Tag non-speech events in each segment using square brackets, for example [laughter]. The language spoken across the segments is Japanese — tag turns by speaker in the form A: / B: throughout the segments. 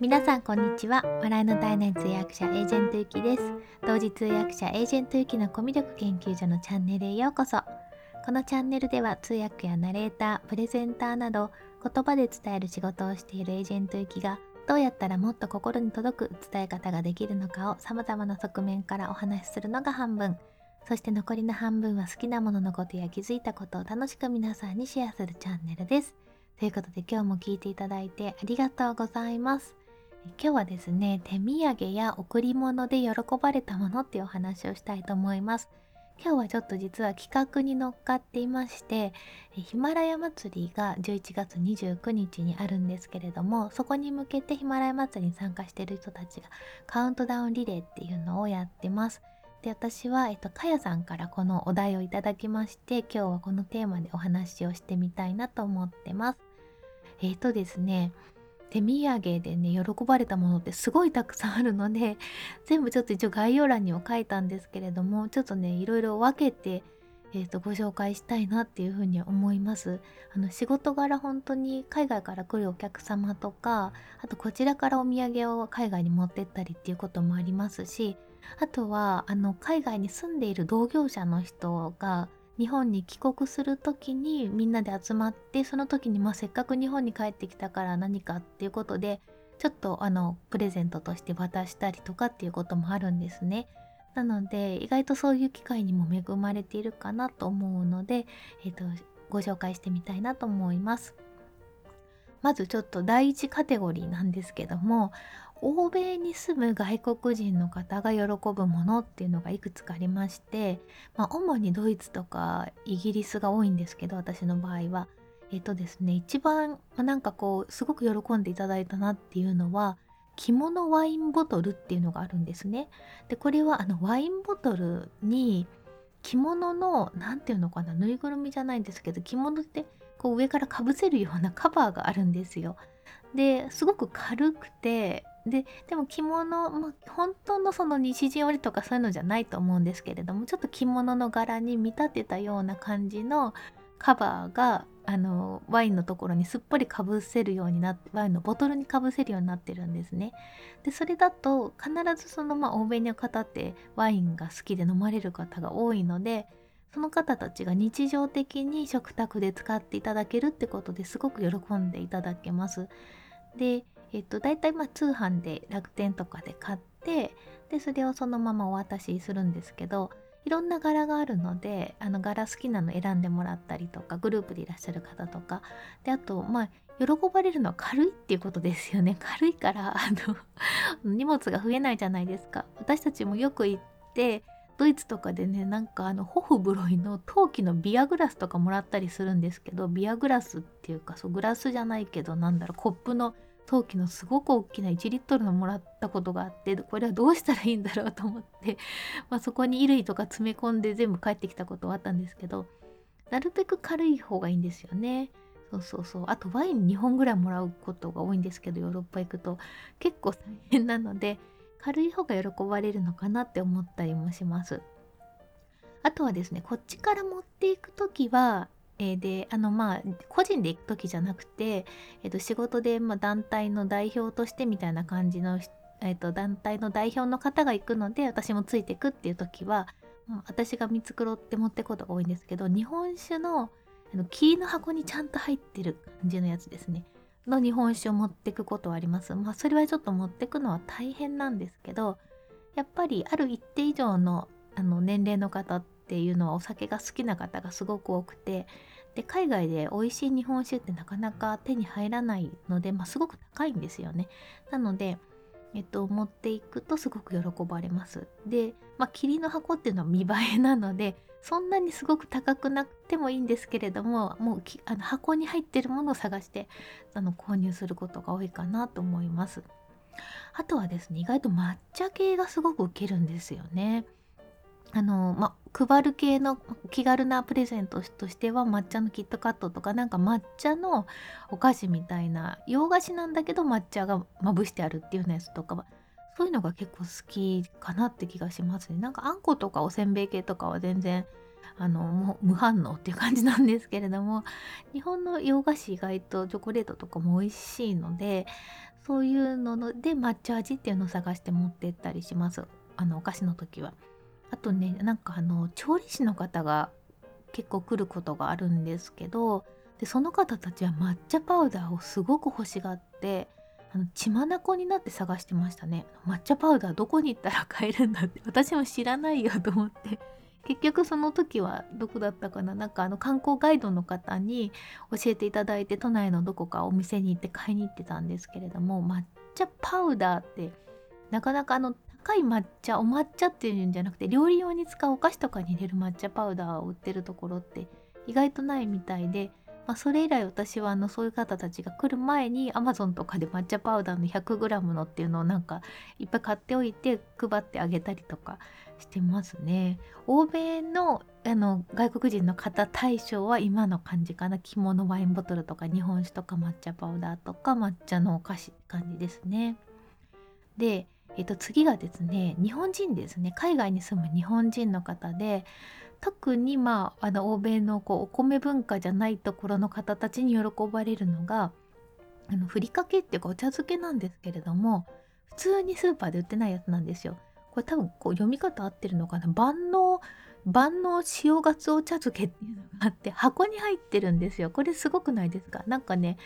A: 皆さんこんにちは笑いの体内通訳者エージェントゆきです同時通訳者エージェントゆきのコミュ力研究所のチャンネルへようこそこのチャンネルでは通訳やナレータープレゼンターなど言葉で伝える仕事をしているエージェントゆきがどうやったらもっと心に届く伝え方ができるのかを様々な側面からお話しするのが半分そして残りの半分は好きなもののことや気づいたことを楽しく皆さんにシェアするチャンネルです。ということで今日も聞いていただいてありがとうございます。今日はですね手土産や贈り物で喜ばれたものっていうお話をしたいと思います。今日はちょっと実は企画に乗っかっていましてヒマラヤ祭りが11月29日にあるんですけれどもそこに向けてヒマラヤ祭りに参加している人たちがカウントダウンリレーっていうのをやってます。で私は、えっと、かやさんからこのお題をいただきまして今日はこのテーマでお話をしてみたいなと思ってます。えっ、とですね手土産でね喜ばれたものってすごいたくさんあるので [laughs] 全部ちょっと一応概要欄には書いたんですけれどもちょっとねいろいろ分けて、えーと、ご紹介したいなっていうふうに思います。あの仕事柄本当に海外から来るお客様とかあとこちらからお土産を海外に持ってったりっていうこともありますしあとはあの海外に住んでいる同業者の人が日本に帰国する時にみんなで集まってその時にまあせっかく日本に帰ってきたから何かっていうことでちょっとあのプレゼントとして渡したりとかっていうこともあるんですね。なので意外とそういう機会にも恵まれているかなと思うので、えーと、ご紹介してみたいなと思います。まずちょっと第1カテゴリーなんですけども欧米に住む外国人の方が喜ぶものっていうのがいくつかありまして、まあ、主にドイツとかイギリスが多いんですけど私の場合は。えっとですね一番、なんかこうすごく喜んでいただいたなっていうのは着物ワインボトルっていうのがあるんですね。でこれはあのワインボトルに着物の何て言うのかなぬいぐるみじゃないんですけど着物ってこう上からかぶせるようなカバーがあるんですよ。ですごく軽くてででも着物、まあ、本当のその西陣織とかそういうのじゃないと思うんですけれどもちょっと着物の柄に見立てたような感じのカバーがあのワインのところにすっぽりかぶせるようになってワインのボトルにかぶせるようになってるんですね。でそれだと必ずそのまあ欧米の方ってワインが好きで飲まれる方が多いのでその方たちが日常的に食卓で使っていただけるってことですごく喜んでいただけます。でえっと、大体まあ通販で楽天とかで買ってでそれをそのままお渡しするんですけどいろんな柄があるのであの柄好きなの選んでもらったりとかグループでいらっしゃる方とかであとまあ喜ばれるのは軽いっていうことですよね。[laughs] 軽いからあの荷物が増えないじゃないですか。私たちもよく行ってドイツとかでねなんかあのホフブロイの陶器のビアグラスとかもらったりするんですけどビアグラスっていうかそうグラスじゃないけどなんだろうコップの陶器のすごく大きな1リットルのもらったことがあってこれはどうしたらいいんだろうと思って、[laughs] まあ、そこに衣類とか詰め込んで全部帰ってきたことはあったんですけどなるべく軽い方がいいんですよね。そうそうそうあとワイン2本ぐらいもらうことが多いんですけどヨーロッパ行くと結構大変なので軽い方が喜ばれるのかなって思ったりもします。あとはですねこっちから持っていく時はえー、であのまあ個人で行く時じゃなくて、えー、と仕事で、まあ、団体の代表としてみたいな感じの、えー、と団体の代表の方が行くので私もついてくっていう時は、私が見繕って持ってくことが多いんですけど日本酒のあの木の箱にちゃんと入ってる感じのやつですねの日本酒を持ってくことはあります。まあそれはちょっと持ってくのは大変なんですけどやっぱりある一定以上のあの年齢の方ってていうのはお酒が好きな方がすごく多くてで海外で美味しい日本酒ってなかなか手に入らないので、まあ、すごく高いんですよね。なので、えっと、持っていくとすごく喜ばれます。で、まあ、霧の箱っていうのは見栄えなのでそんなにすごく高くなくてもいいんですけれどももうあの箱に入ってるものを探してあの購入することが多いかなと思います。あとはですね意外と抹茶系がすごく受けるんですよね。あのま配る系の気軽なプレゼントとしては抹茶のキットカットとかなんか抹茶のお菓子みたいな洋菓子なんだけど抹茶がまぶしてあるっていうようなやつとかそういうのが結構好きかなって気がしますねなんかあんことかおせんべい系とかは全然あのもう無反応っていう感じなんですけれども [laughs] 日本の洋菓子意外とチョコレートとかも美味しいのでそういうので抹茶味っていうのを探して持ってったりしますあのお菓子の時は。あとねなんかあの調理師の方が結構来ることがあるんですけどでその方たちは抹茶パウダーをすごく欲しがってあの血眼になって探してましたね。抹茶パウダーどこに行ったら買えるんだって私も知らないよと思って。結局その時はどこだったかな？なんかあの観光ガイドの方に教えていただいて都内のどこかお店に行って買いに行ってたんですけれども抹茶パウダーってなかなかあの高い抹茶お抹茶っていうんじゃなくて料理用に使うお菓子とかに入れる抹茶パウダーを売ってるところって意外とないみたいで、まあ、それ以来私はあのそういう方たちが来る前に Amazon とかで抹茶パウダーの 100g のっていうのをなんかいっぱい買っておいて配ってあげたりとかしてますね。欧米のあの外国人の方対象は今の感じかな着物ワインボトルとか日本酒とか抹茶パウダーとか抹茶のお菓子って感じですね。でえっと、次がですね日本人ですね海外に住む日本人の方で特にまああの欧米のこうお米文化じゃないところの方たちに喜ばれるのがあのふりかけっていうかお茶漬けなんですけれども普通にスーパーで売ってないやつなんですよ。これ多分こう読み方合ってるのかな万能万能塩がつお茶漬けっていうのがあって箱に入ってるんですよ。これすごくないですか？なんかね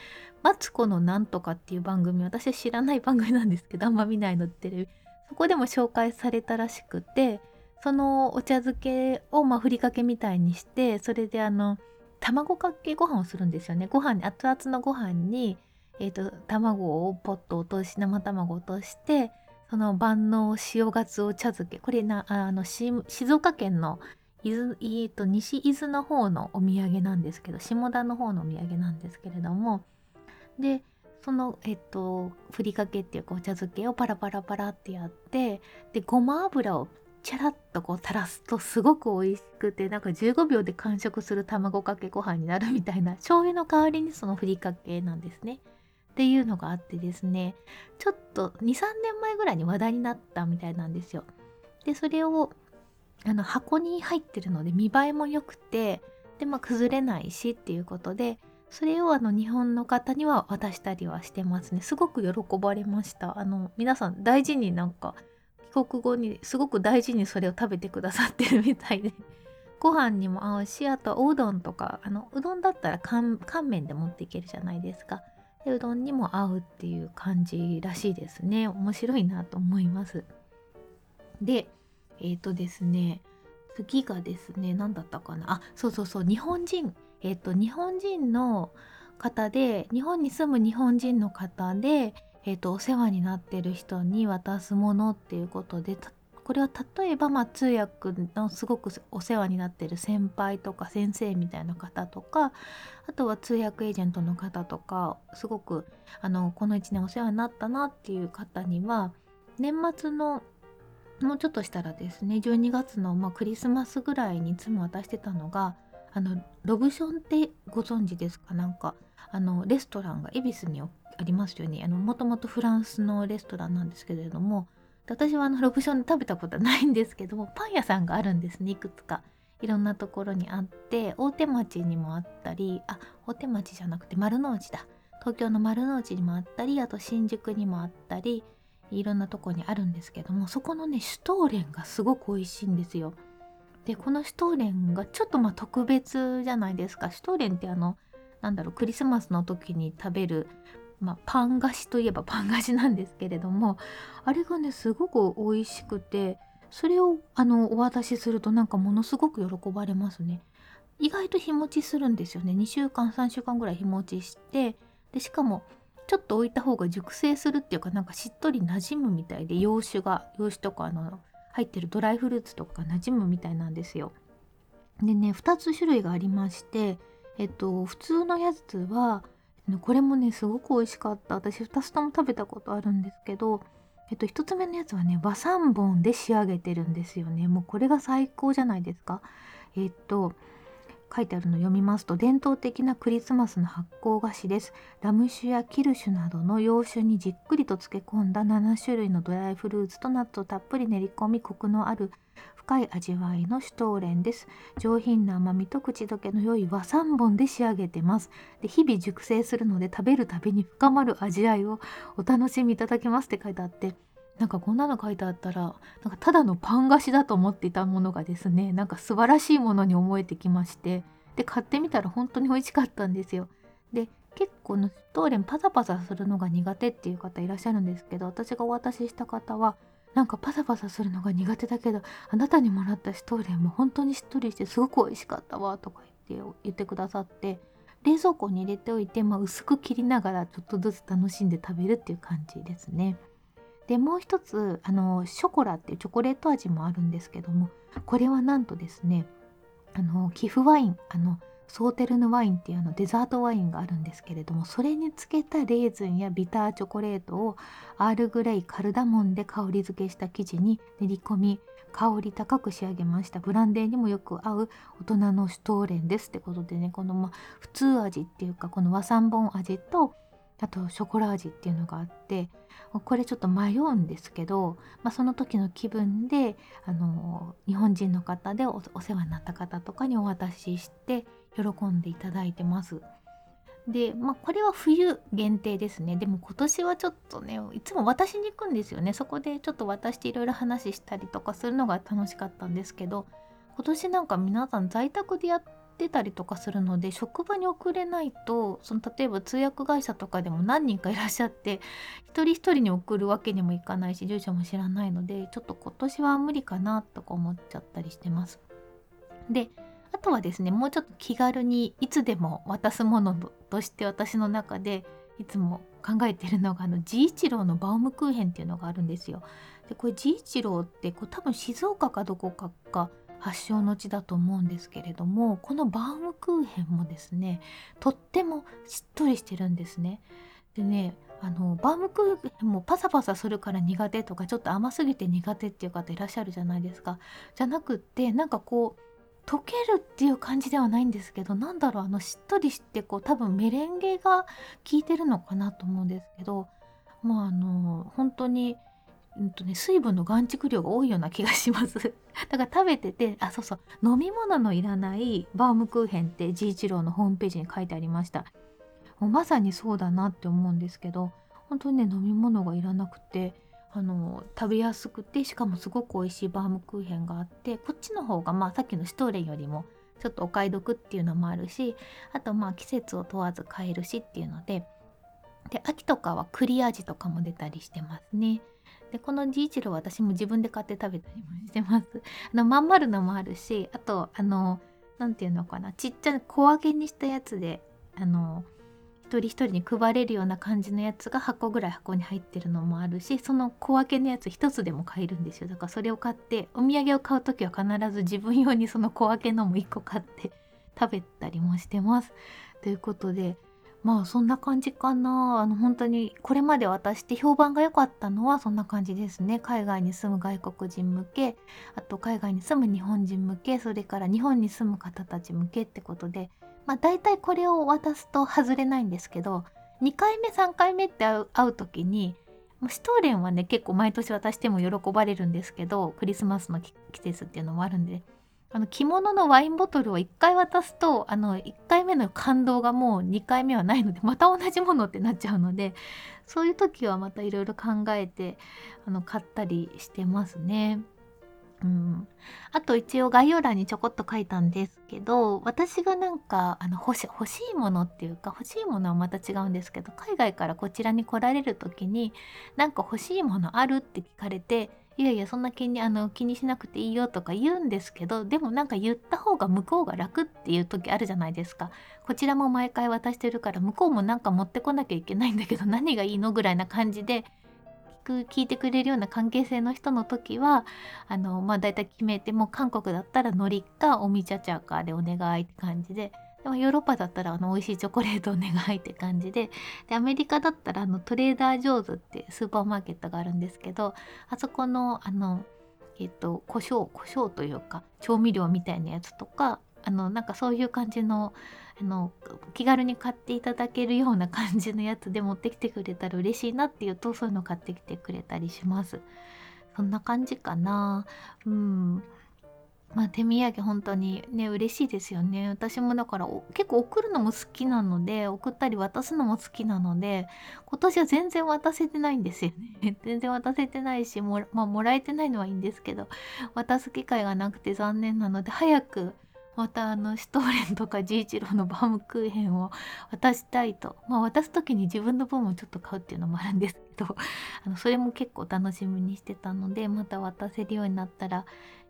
A: マツコのなんとかっていう番組私は知らない番組なんですけどあんま見ないのってるそこでも紹介されたらしくてそのお茶漬けをまあふりかけみたいにしてそれであの卵かけご飯をするんですよね。ご飯に熱々のご飯にえーと、卵をポッと落とし生卵を落としてその万能塩がつお茶漬けこれなあの静岡県の伊豆、えーと、西伊豆の方のお土産なんですけど下田の方のお土産なんですけれどもでそのえっ、とふりかけっていうかお茶漬けをパラパラパラってやってでごま油をチャラッとこう垂らすとすごく美味しくてなんか15秒で完食する卵かけご飯になるみたいな醤油の代わりにそのふりかけなんですね。っていうのがあってですねちょっと23年前ぐらいに話題になったみたいなんですよ。でそれをあの箱に入ってるので見栄えも良くてで、まあ、崩れないしっていうことでそれをあの日本の方には渡したりはしてますね。すごく喜ばれました。あの皆さん大事になんか帰国後にすごく大事にそれを食べてくださってる [laughs] みたいで。ご飯にも合うしあとはおうどんとかあのうどんだったら乾麺で持っていけるじゃないですか。でうどんにも合うっていう感じらしいですね。面白いなと思います。でえっ、ー、とですね次がですね何だったかな？あそうそうそう日本人。えっ、ー、と日本人の方で日本に住む日本人の方でえーと、お世話になってる人に渡すものっていうことでこれは例えば、まあ、通訳のすごくお世話になってる先輩とか先生みたいな方とかあとは通訳エージェントの方とかすごくあのこの1年お世話になったなっていう方には年末のもうちょっとしたらですね12月の、まあ、クリスマスぐらいにいつも渡してたのがあのロブションってご存知ですか？なんかあのレストランが恵比寿にありますよね。もともとフランスのレストランなんですけれども私はあのロブションで食べたことはないんですけどもパン屋さんがあるんですねいくつか。いろんなところにあって大手町にもあったりあ大手町じゃなくて丸の内だ。東京の丸の内にもあったりあと新宿にもあったりいろんなとこにあるんですけどもそこのねシュトーレンがすごく美味しいんですよ。でこのシュトーレンがちょっとまあ特別じゃないですか。シュトーレンってあのなんだろうクリスマスの時に食べるまあ、パン菓子といえばパン菓子なんですけれどもあれがねすごく美味しくてそれをあのお渡しするとなんかものすごく喜ばれますね。意外と日持ちするんですよね。2週間3週間ぐらい日持ちしてでしかもちょっと置いた方が熟成するっていうかなんかしっとり馴染むみたいで洋酒が洋酒とかあの入ってるドライフルーツとか馴染むみたいなんですよ。でね2つ種類がありましてえっと普通のやつはこれもねすごく美味しかった。私2つとも食べたことあるんですけどえっと1つ目のやつはね和三本で仕上げてるんですよね。もうこれが最高じゃないですか。えっと書いてあるの読みますと伝統的なクリスマスの発酵菓子です。ラム酒やキルシュなどの洋酒にじっくりと漬け込んだ7種類のドライフルーツとナッツをたっぷり練り込みコクのある深い味わいのシュトーレンです。上品な甘みと口どけの良い和三本で仕上げてます。で日々熟成するので食べるたびに深まる味わいをお楽しみいただけます。って書いてあってなんかこんなの書いてあったらなんかただのパン菓子だと思っていたものがですねなんか素晴らしいものに思えてきましてで買ってみたら本当に美味しかったんですよ。で結構のシュトーレンパサパサするのが苦手っていう方いらっしゃるんですけど私がお渡しした方はなんかパサパサするのが苦手だけどあなたにもらったシュトーレンも本当にしっとりしてすごく美味しかったわとか言って言ってくださって冷蔵庫に入れておいて、まあ、薄く切りながらちょっとずつ楽しんで食べるっていう感じですね。でもう一つあのショコラっていうチョコレート味もあるんですけどもこれはなんとですねあの寄付ワインあのソーテルヌワインっていうのデザートワインがあるんですけれどもそれにつけたレーズンやビターチョコレートをアールグレイカルダモンで香り付けした生地に練り込み香り高く仕上げました。ブランデーにもよく合う大人のシュトーレンですってことでねこのま普通味っていうかこの和三本味とあとショコラ味っていうのがあってこれちょっと迷うんですけど、まあ、その時の気分であの日本人の方でお世話になった方とかにお渡しして喜んでいただいてます。で、まあ、これは冬限定ですね。でも今年はちょっとね、いつも渡しに行くんですよね。そこでちょっと渡していろいろ話したりとかするのが楽しかったんですけど、今年なんか皆さん在宅でやってたりとかするので、職場に送れないと、その例えば通訳会社とかでも何人かいらっしゃって、一人一人に送るわけにもいかないし、住所も知らないので、ちょっと今年は無理かなとか思っちゃったりしてます。で、あとはですねもうちょっと気軽にいつでも渡すものとして私の中でいつも考えてるのがあの治一郎のバウムクーヘンっていうのがあるんですよ。でこれ治一郎ってこう多分静岡かどこかが発祥の地だと思うんですけれどもこのバウムクーヘンもですねとってもしっとりしてるんですね。でねあのバームクーヘンもパサパサするから苦手とかちょっと甘すぎて苦手っていう方いらっしゃるじゃないですか。じゃなくってなんかこう溶けるっていう感じではないんですけどなんだろうあのしっとりしてこう多分メレンゲが効いてるのかなと思うんですけどまああの本当にうんとね、水分の含蓄量が多いような気がします。[laughs] だから食べててあそうそう飲み物のいらないバームクーヘンって治一郎のホームページに書いてありました。もうまさにそうだなって思うんですけど本当にね飲み物がいらなくてあの食べやすくてしかもすごく美味しいバームクーヘンがあってこっちの方がまあさっきのシュトーレンよりもちょっとお買い得っていうのもあるしあとまあ季節を問わず買えるしっていうのでで秋とかは栗味とかも出たりしてますね。でこのジーチロ私も自分で買って食べたりもしてます。[laughs] あのまん丸のもあるしあとあの何て言うのかなちっちゃい小分けにしたやつであの一人一人に配れるような感じのやつが8個ぐらい箱に入ってるのもあるしその小分けのやつ1つでも買えるんですよ。だからそれを買ってお土産を買う時は必ず自分用にその小分けのも1個買って [laughs] 食べたりもしてます。ということでまあそんな感じかな。あの本当にこれまで渡して評判が良かったのはそんな感じですね。海外に住む外国人向けあと海外に住む日本人向けそれから日本に住む方たち向けってことでまあ大体これを渡すと外れないんですけど2回目3回目って会う会う時にシュトーレンはね結構毎年渡しても喜ばれるんですけどクリスマスの季節っていうのもあるんであの着物のワインボトルを1回渡すとあの1回目の感動がもう2回目はないのでまた同じものってなっちゃうのでそういう時はまたいろいろ考えてあの買ったりしてますね。うん、あと一応概要欄にちょこっと書いたんですけど私がなんかあの欲し欲しいものっていうか欲しいものはまた違うんですけど海外からこちらに来られる時になんか欲しいものあるって聞かれていやいやそんな気にあの気にしなくていいよとか言うんですけどでもなんか言った方が向こうが楽っていう時あるじゃないですか。こちらも毎回渡してるから向こうもなんか持ってこなきゃいけないんだけど何がいいのぐらいな感じでく聞いてくれるような関係性の人の時はあのまあ大体決めても韓国だったらのりかおみちゃちゃかでお願いって感じででもヨーロッパだったらあの美味しいチョコレートお願いって感じででアメリカだったらあのトレーダー・ジョーズってスーパーマーケットがあるんですけどあそこのあのえっと胡椒胡椒というか調味料みたいなやつとかあのなんかそういう感じのあの気軽に買っていただけるような感じのやつで持ってきてくれたら嬉しいなっていうとそういうの買ってきてくれたりします。そんな感じかな。うん。まあ手土産本当にね嬉しいですよね私もだから結構送るのも好きなので送ったり渡すのも好きなので今年は全然渡せてないんですよね [laughs] 全然渡せてないしも,、まあ、もらえてないのはいいんですけど渡す機会がなくて残念なので早くまたあのシュトーレンとかジーチローのバームクーヘンを渡したいと [laughs] まあ渡す時に自分の分もちょっと買うっていうのもあるんですけど [laughs] あのそれも結構楽しみにしてたのでまた渡せるようになったら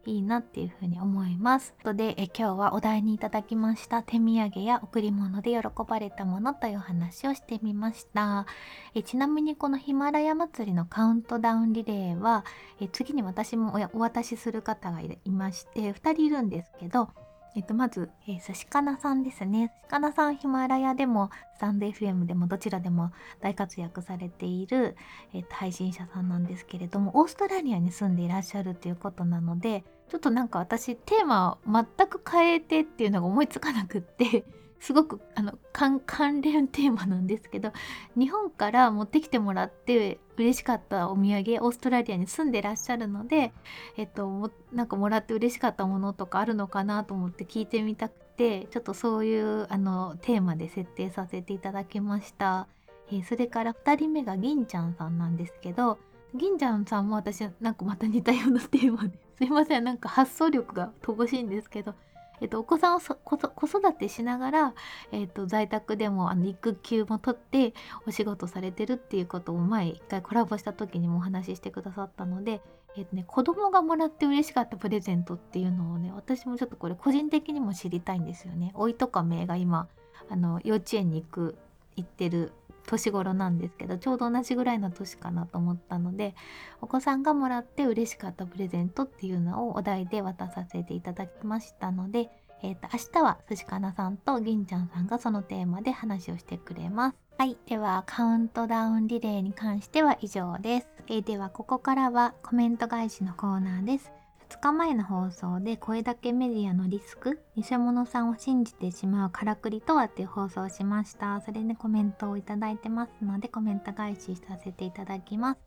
A: いいなっていうふうに思います。とでえ今日はお題にいただきました手土産や贈り物で喜ばれたものという話をしてみました。えちなみにこのヒマラヤ祭りのカウントダウンリレーはえ次に私もお渡しする方がいまして2人いるんですけどえっと、まず、えー、寿司かなさんですね。寿司かなさんヒマラヤでも、スタンド FM でもどちらでも大活躍されている、えっと、配信者さんなんですけれども、オーストラリアに住んでいらっしゃるということなので、ちょっとなんか私テーマを全く変えてっていうのが思いつかなくってすごくあの関連テーマなんですけど日本から持ってきてもらって嬉しかったお土産オーストラリアに住んでらっしゃるので、えっと、もなんかもらって嬉しかったものとかあるのかなと思って聞いてみたくてちょっとそういうあのテーマで設定させていただきました。えー、それから2人目が銀ちゃんさんなんですけど銀ちゃんさんも私なんかまた似たようなテーマですいませんなんか発想力が乏しいんですけど、えっと、お子さんを子育てしながら、えっと、在宅でもあの育休も取ってお仕事されてるっていうことを前一回コラボした時にもお話ししてくださったので、えっとね、子供がもらって嬉しかったプレゼントっていうのをね私もちょっとこれ個人的にも知りたいんですよね。おいとかめが今あの幼稚園に行く行ってる年頃なんですけどちょうど同じぐらいの年かなと思ったのでお子さんがもらって嬉しかったプレゼントっていうのをお題で渡させていただきましたので、えーと、明日は寿司かなさんと銀ちゃんさんがそのテーマで話をしてくれます。はい。では、カウントダウンリレーに関しては以上です。えー、では、ここからはコメント返しのコーナーです。2日前の放送で声だけメディアのリスク偽物さんを信じてしまうからくりとはっていう放送をしました。それでコメントをいただいてますのでコメント返しさせていただきます。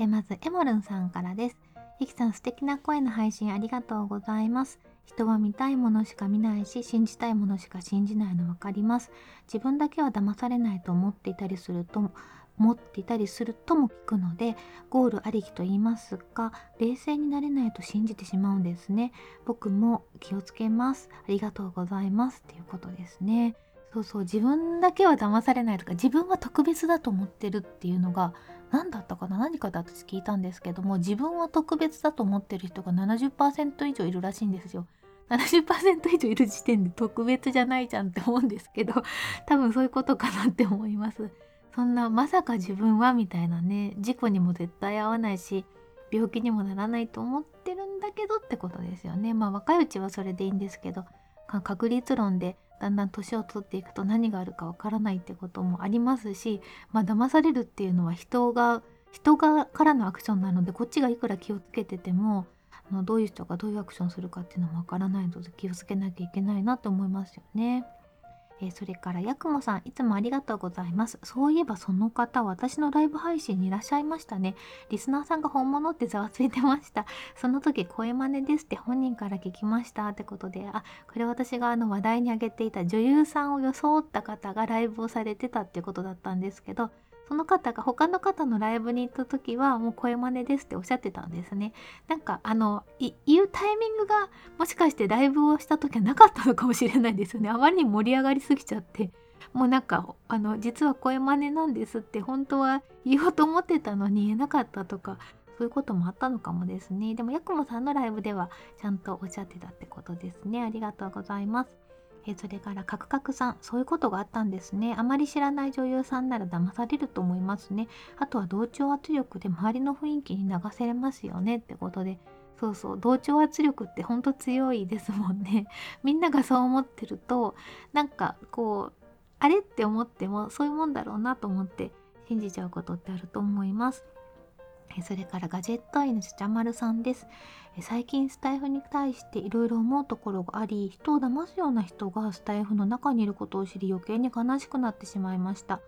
A: えまずエモルンさんからです。ゆきさん素敵な声の配信ありがとうございます。人は見たいものしか見ないし信じたいものしか信じないの分かります。自分だけは騙されないと思っていたりすると持っていたりするとも聞くのでゴールありきと言いますが冷静になれないと信じてしまうんですね。僕も気をつけます。ありがとうございますっていうことですね。そうそう。自分だけは騙されないとか自分は特別だと思ってるっていうのが何だったかな？何かで私聞いたんですけども自分は特別だと思ってる人が70%以上いるらしいんですよ。70%以上いる時点で特別じゃないじゃんって思うんですけど多分そういうことかなって思います。そんなまさか自分はみたいなね事故にも絶対合わないし病気にもならないと思ってるんだけどってことですよねまあ若いうちはそれでいいんですけど確率論でだんだん年を取っていくと何があるかわからないってこともありますしまあ騙されるっていうのは人が人がからのアクションなのでこっちがいくら気をつけててもあのどういう人がどういうアクションするかっていうのもわからないので気をつけなきゃいけないなと思いますよね。えー、それからやくもさんいつもありがとうございます。そういえばその方私のライブ配信にいらっしゃいましたね。リスナーさんが本物ってざわついてました。[laughs] その時声真似ですって本人から聞きましたってことであこれ私があの話題に挙げていた女優さんを装った方がライブをされてたってことだったんですけどその方が他の方のライブに行った時はもう声真似ですっておっしゃってたんですね。なんかあの言うタイミングがもしかしてライブをした時はなかったのかもしれないですよね。あまりに盛り上がりすぎちゃってもうなんかあの実は声真似なんですって本当は言おうと思ってたのに言えなかったとかそういうこともあったのかもですね。でもヤクモさんのライブではちゃんとおっしゃってたってことですね。ありがとうございます。えそれからカクカクさんそういうことがあったんですね。あまり知らない女優さんなら騙されると思いますね。あとは同調圧力で周りの雰囲気に流せれますよね。ってことで。そうそう。同調圧力ってほんと強いですもんね。[laughs] みんながそう思ってるとなんかこうあれって思ってもそういうもんだろうなと思って信じちゃうことってあると思います。それからガジェットアイのちゃまるさんです。最近スタイフに対していろいろ思うところがあり、人を騙すような人がスタイフの中にいることを知り余計に悲しくなってしまいました。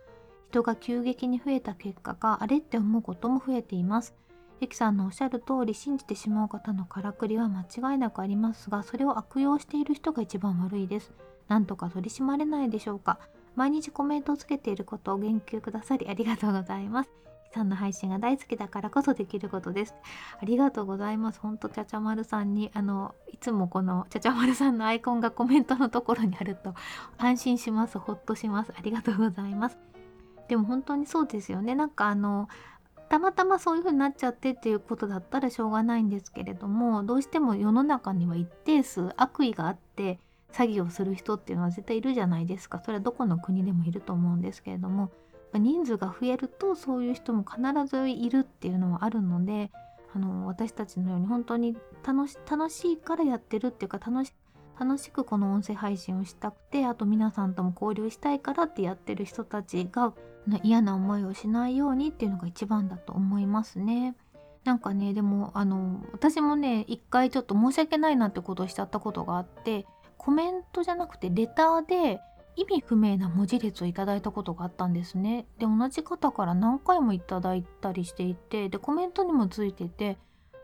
A: 人が急激に増えた結果があれって思うことも増えています。ゆきさんのおっしゃる通り信じてしまう方のからくりは間違いなくありますがそれを悪用している人が一番悪いですなんとか取り締まれないでしょうか毎日コメントをつけていることを言及くださりありがとうございますさんの配信が大好きだからこそできることです。ありがとうございます。ほんとちゃちゃまるさんに、あの、いつもこのちゃちゃまるさんのアイコンがコメントのところにあると安心します。ほっとします。ありがとうございます。でも本当にそうですよね。なんかあの、たまたまそういう風になっちゃってっていうことだったらしょうがないんですけれどもどうしても世の中には一定数悪意があって詐欺をする人っていうのは絶対いるじゃないですかそれはどこの国でもいると思うんですけれども人数が増えるとそういう人も必ずいるっていうのはあるのであの私たちのように本当に楽し楽しいからやってるっていうか楽し楽しくこの音声配信をしたくてあと皆さんとも交流したいからってやってる人たちが嫌な思いをしないようにっていうのが一番だと思いますね。なんかねでもあの私もね一回ちょっと申し訳ないなってことをしちゃったことがあってコメントじゃなくてレターで意味不明な文字列をいただいたことがあったんですね。で同じ方から何回もいただいたりしていてでコメントにもついてて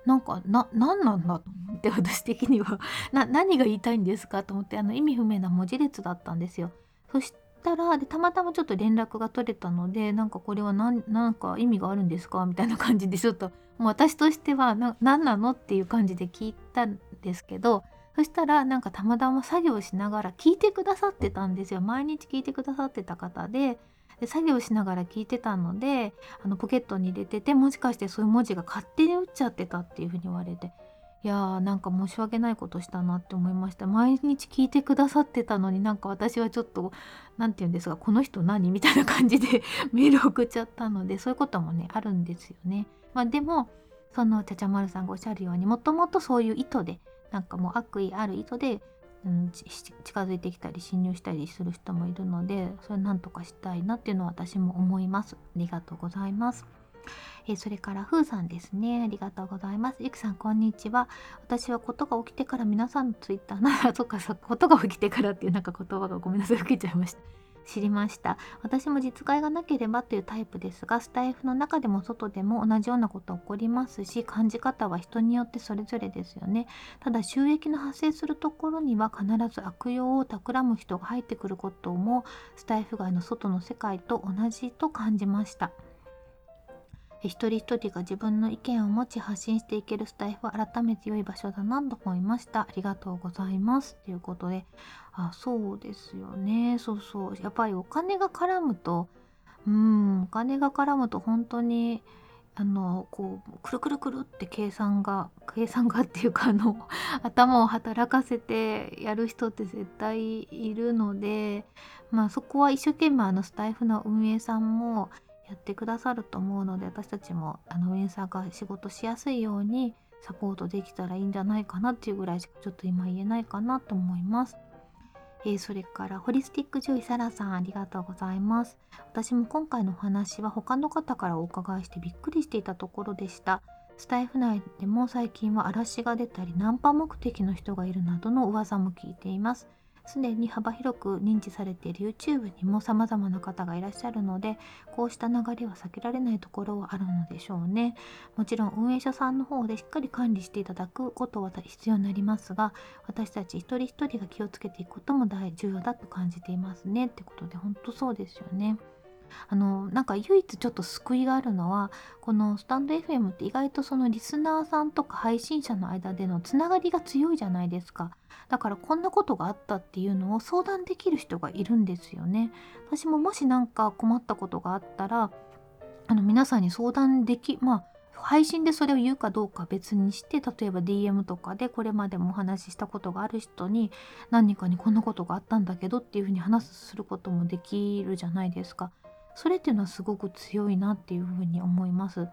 A: なんかな何なんだと思って私的には [laughs] な何が言いたいんですかと思ってあの意味不明な文字列だったんですよ。そしたらでたまたまちょっと連絡が取れたのでなんかこれは何なんか意味があるんですか？みたいな感じでちょっともう私としては何なの？っていう感じで聞いたんですけどそしたらなんかたまたま作業しながら聞いてくださってたんですよ。毎日聞いてくださってた方で。で作業しながら聞いてたのであのポケットに入れててもしかしてそういう文字が勝手に打っちゃってたっていうふうに言われて。いやーなんか申し訳ないことしたなって思いました。毎日聞いてくださってたのになんか私はちょっと何て言うんですかこの人何みたいな感じで [laughs] メール送っちゃったのでそういうこともねあるんですよね。まあ、でもそのちゃちゃまるさんがおっしゃるようにもともとそういう意図でなんかもう悪意ある意図で、うん、近づいてきたり侵入したりする人もいるのでそれなんとかしたいなっていうのは私も思います。ありがとうございます。え、それからふうさんですね。ありがとうございます。ゆきさん、こんにちは。私はことが起きてから皆さんのツイッターな、そっかそっか、ことが起きてからっていうなんか言葉がごめんなさい、受けちゃいました。知りました。私も実害がなければというタイプですがスタイフの中でも外でも同じようなこと起こりますし感じ方は人によってそれぞれですよね。ただ収益の発生するところには必ず悪用を企む人が入ってくることもスタイフ外の外の世界と同じと感じました。一人一人が自分の意見を持ち発信していけるスタイフは改めて良い場所だなと思いました。ありがとうございます。ということで、あ、そうですよね。そうそう。やっぱりお金が絡むと、うん、お金が絡むと本当に、あのこうくるくるくるって計算が計算がっていうかあの頭を働かせてやる人って絶対いるのでまあそこは一生懸命あのスタイフの運営さんもやってくださると思うので私たちもあの運営さんが仕事しやすいようにサポートできたらいいんじゃないかなっていうぐらいしかちょっと今言えないかなと思います。えー、それからホリスティック獣医サラさんありがとうございます。私も今回のお話は他の方からお伺いしてびっくりしていたところでした。スタイフ内でも最近は嵐が出たりナンパ目的の人がいるなどの噂も聞いています。すでに幅広く認知されている YouTube にも様々な方がいらっしゃるのでこうした流れは避けられないところはあるのでしょうねもちろん運営者さんの方でしっかり管理していただくことは必要になりますが私たち一人一人が気をつけていくことも大重要だと感じていますねってことで本当そうですよね。あのなんか唯一ちょっと救いがあるのはこのスタンド FM って意外とそのリスナーさんとか配信者の間でのつながりが強いじゃないですかだからこんなことがあったっていうのを相談できる人がいるんですよね私ももし何か困ったことがあったらあの皆さんに相談できまあ配信でそれを言うかどうか別にして例えば DM とかでこれまでもお話ししたことがある人に何かにこんなことがあったんだけどっていうふうに話することもできるじゃないですか。それっていうのはすごく強いなっていうふうに思います。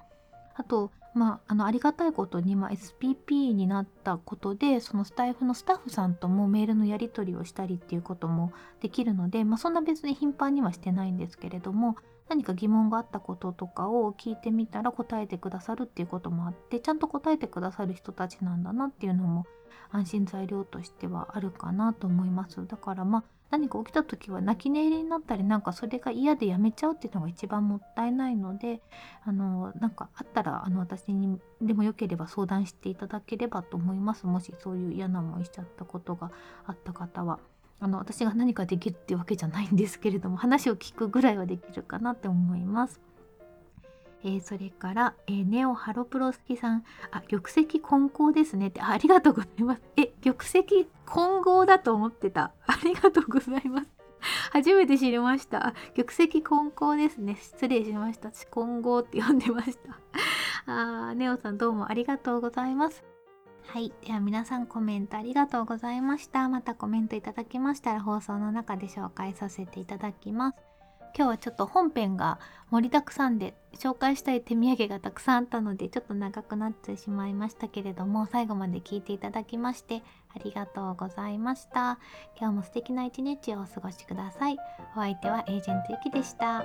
A: あと、まあ、あのありがたいことに、まあ、SPP になったことでそのスタイフのスタッフさんともメールのやり取りをしたりっていうこともできるので、まあ、そんな別に頻繁にはしてないんですけれども何か疑問があったこととかを聞いてみたら答えてくださるっていうこともあってちゃんと答えてくださる人たちなんだなっていうのも安心材料としてはあるかなと思いますだからまあ何か起きた時は泣き寝入りになったりなんかそれが嫌でやめちゃうっていうのが一番もったいないのであのなんかあったらあの私にでもよければ相談していただければと思いますもしそういう嫌な思いしちゃったことがあった方は。あの私が何かできるっていうわけじゃないんですけれども話を聞くぐらいはできるかなって思います。えー、それから、えー、ネオハロプロスキさん、あ、玉石混合ですねってあ、ありがとうございます。え、玉石混合だと思ってた。ありがとうございます。初めて知りました。玉石混合ですね。失礼しました。混合って呼んでました。あネオさんどうもありがとうございます。はい。では皆さんコメントありがとうございました。またコメントいただきましたら放送の中で紹介させていただきます。今日はちょっと本編が盛りだくさんで紹介したい手土産がたくさんあったのでちょっと長くなってしまいましたけれども最後まで聞いていただきましてありがとうございました。今日も素敵な一日をお過ごしください。お相手はエージェントゆきでした。